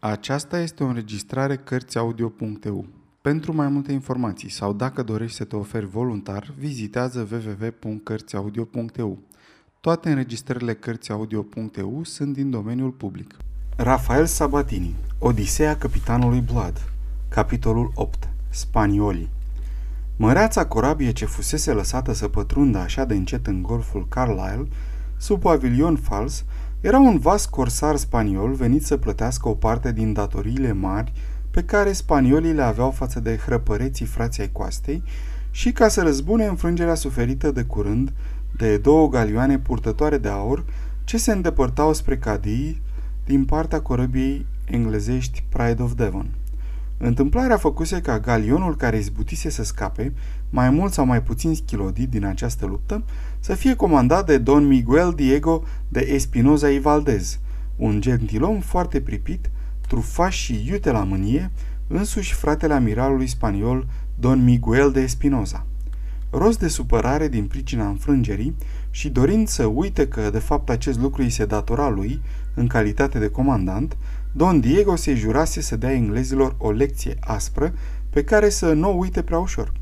Aceasta este o înregistrare Cărțiaudio.eu. Pentru mai multe informații sau dacă dorești să te oferi voluntar, vizitează www.cărțiaudio.eu. Toate înregistrările Cărțiaudio.eu sunt din domeniul public. Rafael Sabatini Odiseea capitanului Blood Capitolul 8 Spaniolii Măreața corabie ce fusese lăsată să pătrundă așa de încet în golful Carlisle, sub pavilion fals, era un vas corsar spaniol venit să plătească o parte din datoriile mari pe care spaniolii le aveau față de hrăpăreții frații ai coastei și ca să răzbune înfrângerea suferită de curând de două galioane purtătoare de aur ce se îndepărtau spre Cadii din partea corăbiei englezești Pride of Devon. Întâmplarea făcuse ca galionul care izbutise să scape, mai mult sau mai puțin schilodit din această luptă, să fie comandat de Don Miguel Diego de Espinoza y Valdez, un gentilom foarte pripit, trufaș și iute la mânie, însuși fratele amiralului spaniol Don Miguel de Espinoza. Rost de supărare din pricina înfrângerii și dorind să uite că de fapt acest lucru îi se datora lui, în calitate de comandant, Don Diego se jurase să dea englezilor o lecție aspră pe care să nu o uite prea ușor.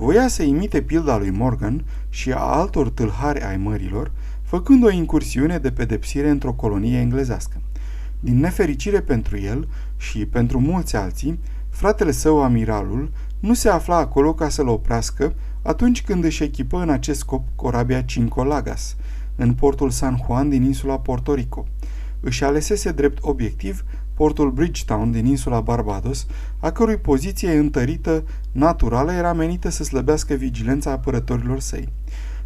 Voia să imite pilda lui Morgan și a altor tâlhari ai mărilor, făcând o incursiune de pedepsire într-o colonie englezească. Din nefericire pentru el și pentru mulți alții, fratele său, amiralul, nu se afla acolo ca să-l oprească atunci când își echipă în acest scop corabia Cinco Lagas, în portul San Juan din insula Porto Rico. Își alesese drept obiectiv portul Bridgetown din insula Barbados, a cărui poziție întărită naturală era menită să slăbească vigilența apărătorilor săi.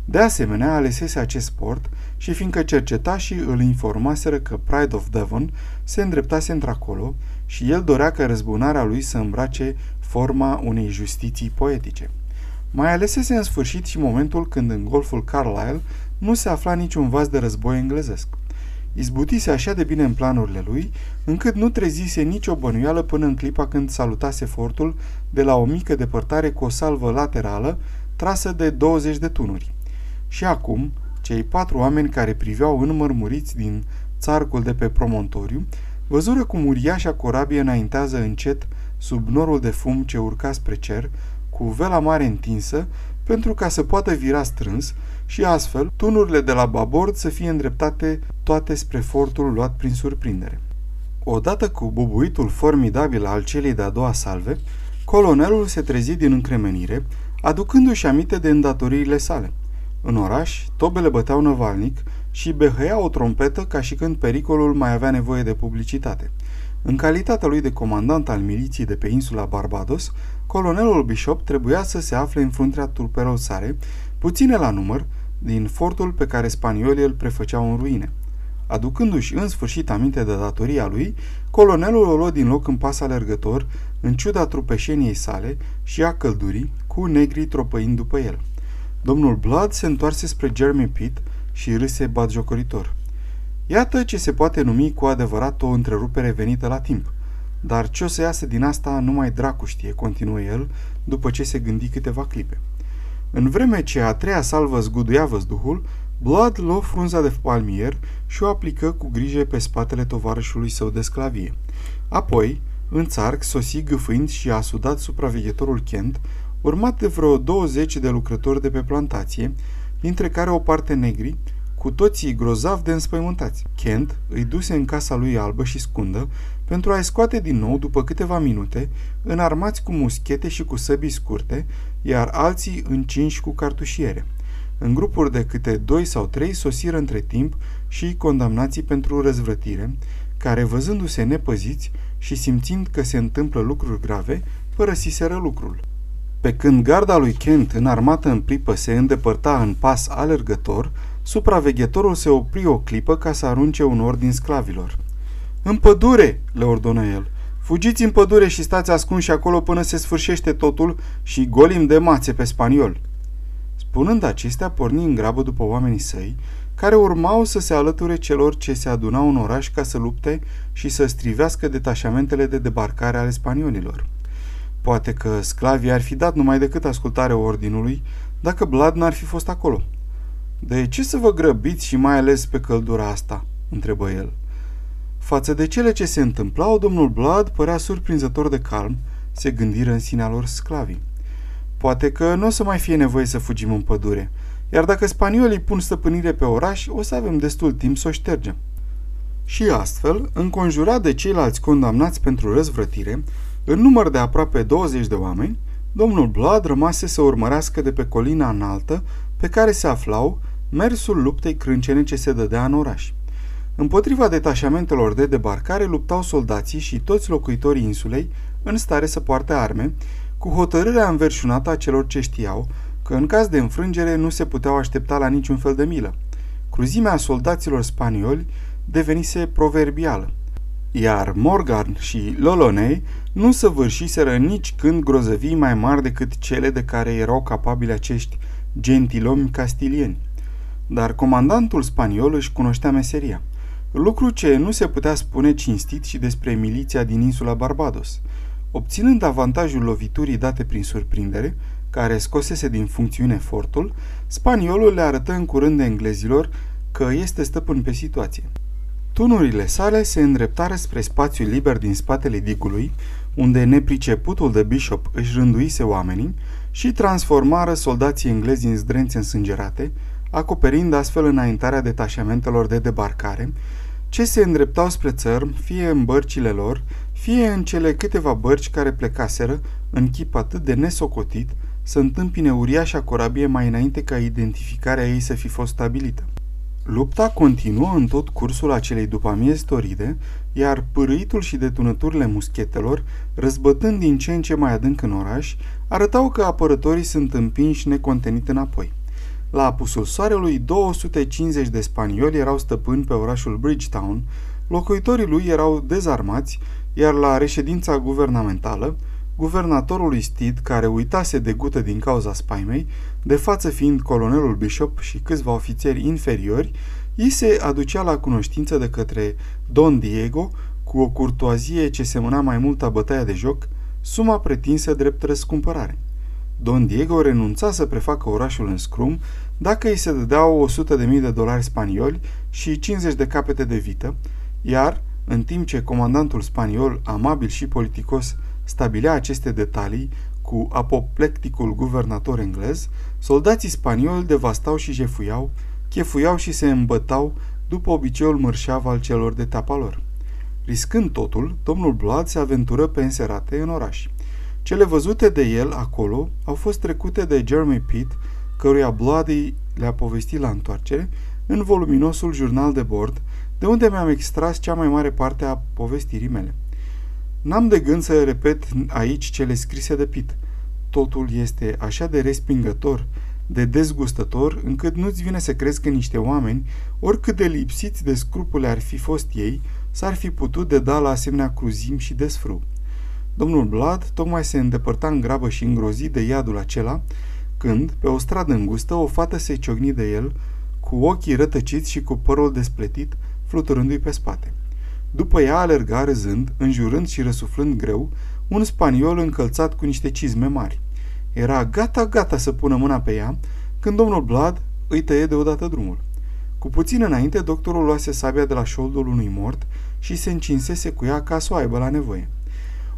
De asemenea, alesese acest port și fiindcă cercetașii îl informaseră că Pride of Devon se îndreptase într-acolo și el dorea ca răzbunarea lui să îmbrace forma unei justiții poetice. Mai alesese în sfârșit și momentul când în golful Carlisle nu se afla niciun vas de război englezesc. Izbutise așa de bine în planurile lui, încât nu trezise nicio bănuială până în clipa când salutase fortul de la o mică depărtare cu o salvă laterală trasă de 20 de tunuri. Și acum, cei patru oameni care priveau înmărmuriți din țarcul de pe promontoriu, văzură cum uriașa corabie înaintează încet sub norul de fum ce urca spre cer, cu vela mare întinsă, pentru ca să poată vira strâns și astfel tunurile de la babord să fie îndreptate toate spre fortul luat prin surprindere. Odată cu bubuitul formidabil al celei de-a doua salve, colonelul se trezi din încremenire, aducându-și aminte de îndatoririle sale. În oraș, tobele băteau năvalnic și behăia o trompetă ca și când pericolul mai avea nevoie de publicitate. În calitatea lui de comandant al miliției de pe insula Barbados, colonelul Bishop trebuia să se afle în fruntea trupelor sale, puține la număr, din fortul pe care spaniolii îl prefăceau în ruine. Aducându-și în sfârșit aminte de datoria lui, colonelul o luă din loc în pas alergător, în ciuda trupeșeniei sale și a căldurii, cu negrii tropăind după el. Domnul Blood se întoarse spre Jeremy Pitt și râse batjocoritor. Iată ce se poate numi cu adevărat o întrerupere venită la timp. Dar ce o să iasă din asta numai dracu știe, continuă el, după ce se gândi câteva clipe. În vreme ce a treia salvă zguduia văzduhul, Blood luă frunza de palmier și o aplică cu grijă pe spatele tovarășului său de sclavie. Apoi, în țarc, sosi gâfâind și a sudat supraveghetorul Kent, urmat de vreo 20 de lucrători de pe plantație, dintre care o parte negri, cu toții grozav de înspăimântați. Kent îi duse în casa lui albă și scundă pentru a-i scoate din nou după câteva minute, înarmați cu muschete și cu săbii scurte, iar alții încinși cu cartușiere. În grupuri de câte doi sau trei sosiră între timp și condamnații pentru răzvrătire, care, văzându-se nepăziți și simțind că se întâmplă lucruri grave, părăsiseră lucrul. Pe când garda lui Kent, înarmată în plipă, se îndepărta în pas alergător, supraveghetorul se opri o clipă ca să arunce un ordin sclavilor. În pădure!" le ordonă el. Fugiți în pădure și stați ascunși acolo până se sfârșește totul și golim de mațe pe spaniol." Spunând acestea, porni în grabă după oamenii săi, care urmau să se alăture celor ce se adunau în oraș ca să lupte și să strivească detașamentele de debarcare ale spaniolilor. Poate că sclavii ar fi dat numai decât ascultare ordinului dacă Blad n-ar fi fost acolo. De ce să vă grăbiți și mai ales pe căldura asta?" întrebă el. Față de cele ce se întâmplau, domnul Blood părea surprinzător de calm, se gândiră în sinea lor sclavii. Poate că nu o să mai fie nevoie să fugim în pădure, iar dacă spaniolii pun stăpânire pe oraș, o să avem destul timp să o ștergem. Și astfel, înconjurat de ceilalți condamnați pentru răzvrătire, în număr de aproape 20 de oameni, domnul Blood rămase să urmărească de pe colina înaltă pe care se aflau mersul luptei crâncene ce se dădea în oraș. Împotriva detașamentelor de debarcare luptau soldații și toți locuitorii insulei în stare să poarte arme, cu hotărârea înverșunată a celor ce știau că în caz de înfrângere nu se puteau aștepta la niciun fel de milă. Cruzimea soldaților spanioli devenise proverbială, iar Morgan și Lolonei nu săvârșiseră nici când grozăvii mai mari decât cele de care erau capabili acești gentilomi castilieni. Dar comandantul spaniol își cunoștea meseria. Lucru ce nu se putea spune cinstit și despre miliția din insula Barbados. Obținând avantajul loviturii date prin surprindere, care scosese din funcțiune fortul, spaniolul le arătă în curând englezilor că este stăpân pe situație. Tunurile sale se îndreptară spre spațiul liber din spatele digului, unde nepriceputul de bishop își rânduise oamenii și transformară soldații englezi în zdrențe însângerate, acoperind astfel înaintarea detașamentelor de debarcare, ce se îndreptau spre țărm, fie în bărcile lor, fie în cele câteva bărci care plecaseră, în chip atât de nesocotit, să întâmpine uriașa corabie mai înainte ca identificarea ei să fi fost stabilită. Lupta continuă în tot cursul acelei după amiezi toride, iar pârâitul și detunăturile muschetelor, răzbătând din ce în ce mai adânc în oraș, arătau că apărătorii sunt împinși necontenit înapoi. La apusul soarelui, 250 de spanioli erau stăpâni pe orașul Bridgetown, locuitorii lui erau dezarmați, iar la reședința guvernamentală, guvernatorului Steed, care uitase de gută din cauza spaimei, de față fiind colonelul Bishop și câțiva ofițeri inferiori, îi se aducea la cunoștință de către Don Diego, cu o curtoazie ce semăna mai mult a bătaia de joc, suma pretinsă drept răscumpărare. Don Diego renunța să prefacă orașul în scrum dacă îi se dădeau 100.000 de dolari spanioli și 50 de capete de vită, iar, în timp ce comandantul spaniol, amabil și politicos, stabilea aceste detalii cu apoplecticul guvernator englez, soldații spanioli devastau și jefuiau, chefuiau și se îmbătau după obiceiul mărșav al celor de teapa lor. Riscând totul, domnul Blood se aventură pe înserate în oraș. Cele văzute de el acolo au fost trecute de Jeremy Pitt, căruia Bloody le-a povestit la întoarcere, în voluminosul jurnal de bord, de unde mi-am extras cea mai mare parte a povestirii mele. N-am de gând să repet aici cele scrise de Pitt. Totul este așa de respingător, de dezgustător, încât nu-ți vine să crezi că niște oameni, oricât de lipsiți de scrupule ar fi fost ei, s-ar fi putut de da la asemenea cruzim și desfrâu. Domnul Blad tocmai se îndepărta în grabă și îngrozit de iadul acela, când, pe o stradă îngustă, o fată se ciogni de el, cu ochii rătăciți și cu părul despletit, fluturându-i pe spate. După ea alerga râzând, înjurând și răsuflând greu, un spaniol încălțat cu niște cizme mari. Era gata-gata să pună mâna pe ea, când domnul Blad îi tăie deodată drumul. Cu puțin înainte, doctorul luase sabia de la șoldul unui mort și se încinsese cu ea ca să o aibă la nevoie.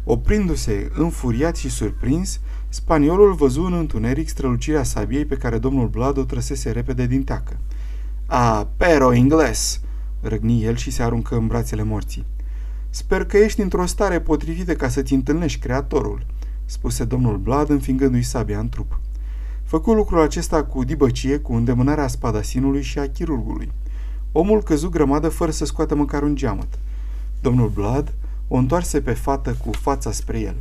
Oprindu-se înfuriat și surprins, spaniolul văzu în întuneric strălucirea sabiei pe care domnul Blad o trăsese repede din teacă. A, pero ingles!" răgni el și se aruncă în brațele morții. Sper că ești într-o stare potrivită ca să-ți întâlnești creatorul, spuse domnul Blad înfingându-i sabia în trup. Făcu lucrul acesta cu dibăcie, cu îndemânarea spadasinului și a chirurgului. Omul căzu grămadă fără să scoată măcar un geamăt. Domnul Blad o întoarse pe fată cu fața spre el.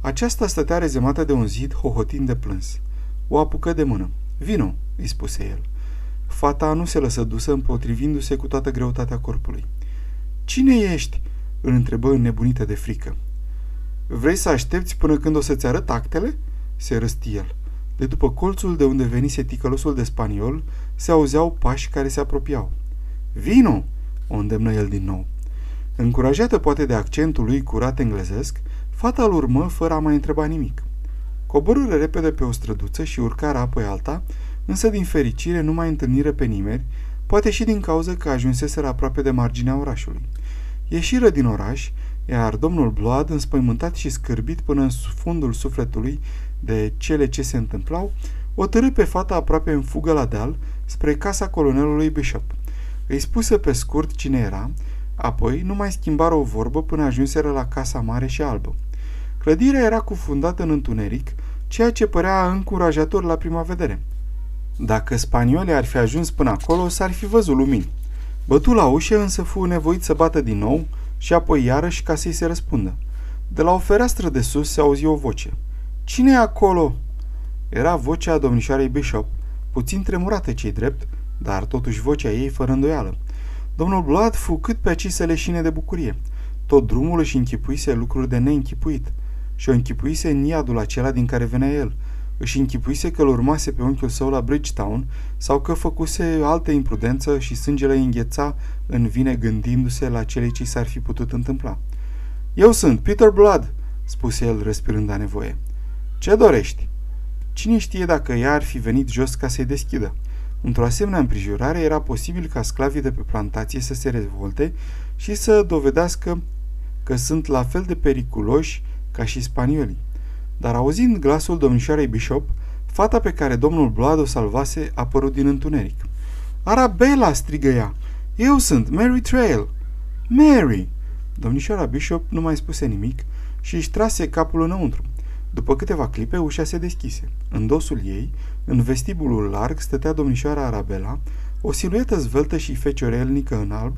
Aceasta stătea rezemată de un zid, hohotind de plâns. O apucă de mână. Vino, îi spuse el. Fata nu se lăsă dusă, împotrivindu-se cu toată greutatea corpului. Cine ești?" îl întrebă înnebunită de frică. Vrei să aștepți până când o să-ți arăt actele?" se răsti el. De după colțul de unde venise ticălosul de spaniol, se auzeau pași care se apropiau. Vino!" o îndemnă el din nou. Încurajată poate de accentul lui curat englezesc, fata îl urmă fără a mai întreba nimic. Coborâre repede pe o străduță și urcară apoi alta, însă din fericire nu mai întâlnire pe nimeni, poate și din cauza că ajunseseră aproape de marginea orașului. Ieșiră din oraș, iar domnul Blood, înspăimântat și scârbit până în fundul sufletului de cele ce se întâmplau, o târâ pe fata aproape în fugă la deal spre casa colonelului Bishop. Îi spuse pe scurt cine era, apoi nu mai schimbară o vorbă până ajunseră la casa mare și albă. Clădirea era cufundată în întuneric, ceea ce părea încurajator la prima vedere. Dacă spaniolii ar fi ajuns până acolo, s-ar fi văzut lumini. Bătu la ușă, însă fu nevoit să bată din nou și apoi iarăși ca să-i se răspundă. De la o fereastră de sus se auzi o voce. Cine e acolo?" Era vocea domnișoarei Bishop, puțin tremurată cei drept, dar totuși vocea ei fără îndoială. Domnul Blood fu cât pe aci să leșine de bucurie. Tot drumul își închipuise lucruri de neînchipuit și o închipuise în iadul acela din care venea el. Își închipuise că îl urmase pe unchiul său la Bridgetown sau că făcuse altă imprudență și sângele îngheța în vine gândindu-se la cele ce s-ar fi putut întâmpla. Eu sunt Peter Blood, spuse el respirând a nevoie. Ce dorești? Cine știe dacă ea ar fi venit jos ca să-i deschidă? Într-o asemenea împrejurare era posibil ca sclavii de pe plantație să se revolte și să dovedească că sunt la fel de periculoși ca și spaniolii. Dar auzind glasul domnișoarei Bishop, fata pe care domnul Blood o salvase a apărut din întuneric. Arabella!" strigă ea. Eu sunt Mary Trail!" Mary!" Domnișoara Bishop nu mai spuse nimic și își trase capul înăuntru. După câteva clipe, ușa se deschise. În dosul ei, în vestibulul larg, stătea domnișoara Arabella, o siluetă zveltă și feciorelnică în alb,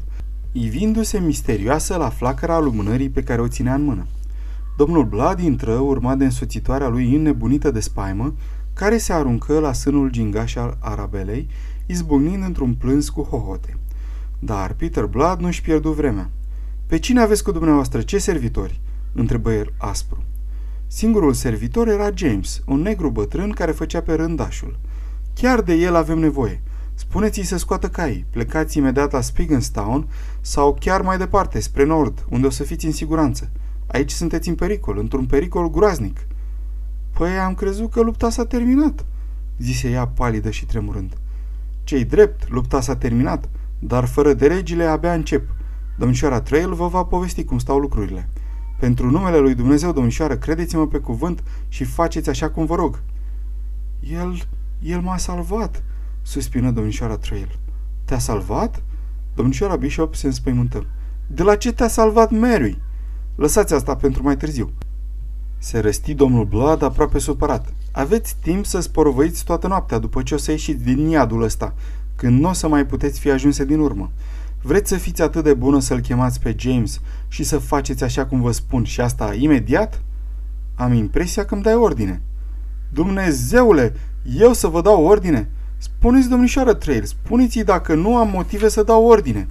ivindu-se misterioasă la flacăra lumânării pe care o ținea în mână. Domnul Blad intră, urmat de însoțitoarea lui înnebunită de spaimă, care se aruncă la sânul gingaș al Arabelei, izbucnind într-un plâns cu hohote. Dar Peter Blad nu-și pierdu vremea. Pe cine aveți cu dumneavoastră? Ce servitori?" întrebă el aspru. Singurul servitor era James, un negru bătrân care făcea pe rândașul. Chiar de el avem nevoie. Spuneți-i să scoată caii, plecați imediat la Spiggenstown sau chiar mai departe, spre nord, unde o să fiți în siguranță. Aici sunteți în pericol, într-un pericol groaznic. Păi am crezut că lupta s-a terminat, zise ea palidă și tremurând. Cei drept, lupta s-a terminat, dar fără de regile abia încep. Domnișoara Trail vă va povesti cum stau lucrurile. Pentru numele lui Dumnezeu, domnișoară, credeți-mă pe cuvânt și faceți așa cum vă rog. El, el m-a salvat, suspină domnișoara Trail. Te-a salvat? Domnișoara Bishop se înspăimântă. De la ce te-a salvat Mary? Lăsați asta pentru mai târziu. Se răsti domnul Blood aproape supărat. Aveți timp să sporovăiți toată noaptea după ce o să ieșiți din iadul ăsta, când nu o să mai puteți fi ajunse din urmă. Vreți să fiți atât de bună să-l chemați pe James și să faceți așa cum vă spun și asta imediat? Am impresia că îmi dai ordine. Dumnezeule, eu să vă dau ordine? Spuneți, domnișoară Trail, spuneți-i dacă nu am motive să dau ordine.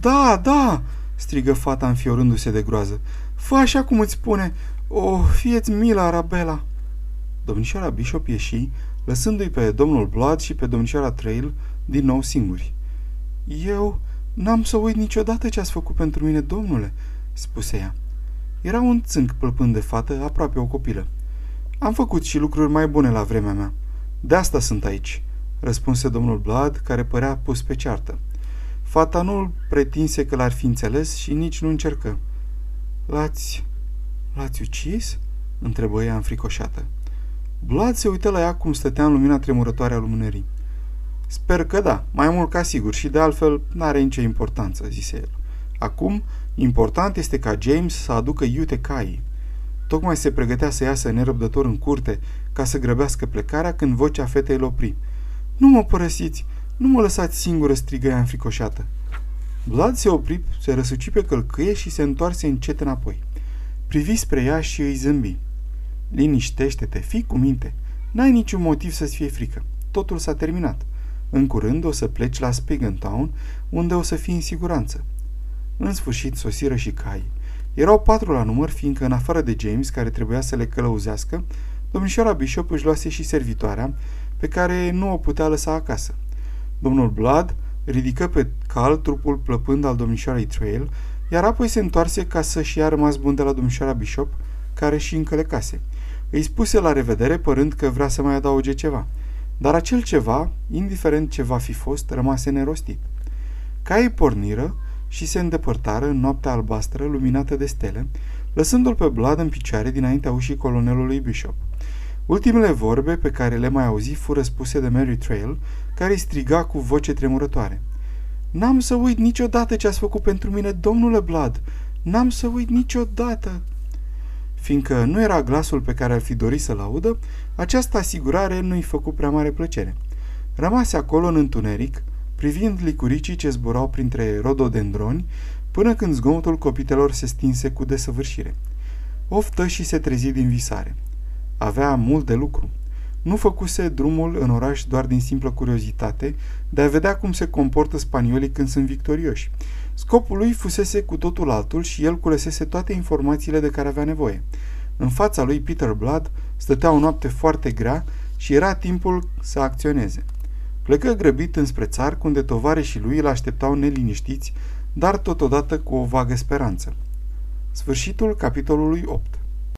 Da, da, strigă fata înfiorându-se de groază. Fă așa cum îți spune. Oh, fieți mila, Arabela. Domnișoara Bishop ieși, lăsându-i pe domnul Blood și pe domnișoara Trail din nou singuri. Eu, N-am să uit niciodată ce ați făcut pentru mine, domnule," spuse ea. Era un țânc plăpând de fată, aproape o copilă. Am făcut și lucruri mai bune la vremea mea. De asta sunt aici," răspunse domnul Blad, care părea pus pe ceartă. Fata nu pretinse că l-ar fi înțeles și nici nu încercă. L-ați... l-ați ucis?" întrebă ea înfricoșată. Blad se uită la ea cum stătea în lumina tremurătoare a lumânării. Sper că da, mai mult ca sigur și de altfel n-are nicio importanță, zise el. Acum, important este ca James să aducă iute caii. Tocmai se pregătea să iasă nerăbdător în curte ca să grăbească plecarea când vocea fetei îl opri. Nu mă părăsiți! Nu mă lăsați singură!" strigă ea înfricoșată. Vlad se opri, se răsuci pe călcâie și se întoarse încet înapoi. Privi spre ea și îi zâmbi. Liniștește-te, fii cu minte. N-ai niciun motiv să-ți fie frică. Totul s-a terminat. În curând o să pleci la Spiggentown, unde o să fii în siguranță. În sfârșit sosiră și cai. Erau patru la număr, fiindcă în afară de James, care trebuia să le călăuzească, domnișoara Bishop își luase și servitoarea, pe care nu o putea lăsa acasă. Domnul Blood ridică pe cal trupul plăpând al domnișoarei Trail, iar apoi se întoarse ca să-și ia rămas bun de la domnișoara Bishop, care și încălecase. Îi spuse la revedere, părând că vrea să mai adauge ceva – dar acel ceva, indiferent ce va fi fost, rămase nerostit. Caii porniră și se îndepărtară în noaptea albastră luminată de stele, lăsându-l pe Blood în picioare dinaintea ușii colonelului Bishop. Ultimele vorbe pe care le mai auzi fură spuse de Mary Trail, care îi striga cu voce tremurătoare. N-am să uit niciodată ce ați făcut pentru mine, domnule Blood! N-am să uit niciodată!" Fiindcă nu era glasul pe care ar fi dorit să-l audă, această asigurare nu-i făcu prea mare plăcere. Rămase acolo în întuneric, privind licuricii ce zburau printre rododendroni, până când zgomotul copitelor se stinse cu desăvârșire. Oftă și se trezi din visare. Avea mult de lucru. Nu făcuse drumul în oraș doar din simplă curiozitate de a vedea cum se comportă spaniolii când sunt victorioși. Scopul lui fusese cu totul altul și el culesese toate informațiile de care avea nevoie. În fața lui Peter Blood stătea o noapte foarte grea și era timpul să acționeze. Plecă grăbit înspre țar, unde tovarășii lui îl așteptau neliniștiți, dar totodată cu o vagă speranță. Sfârșitul capitolului 8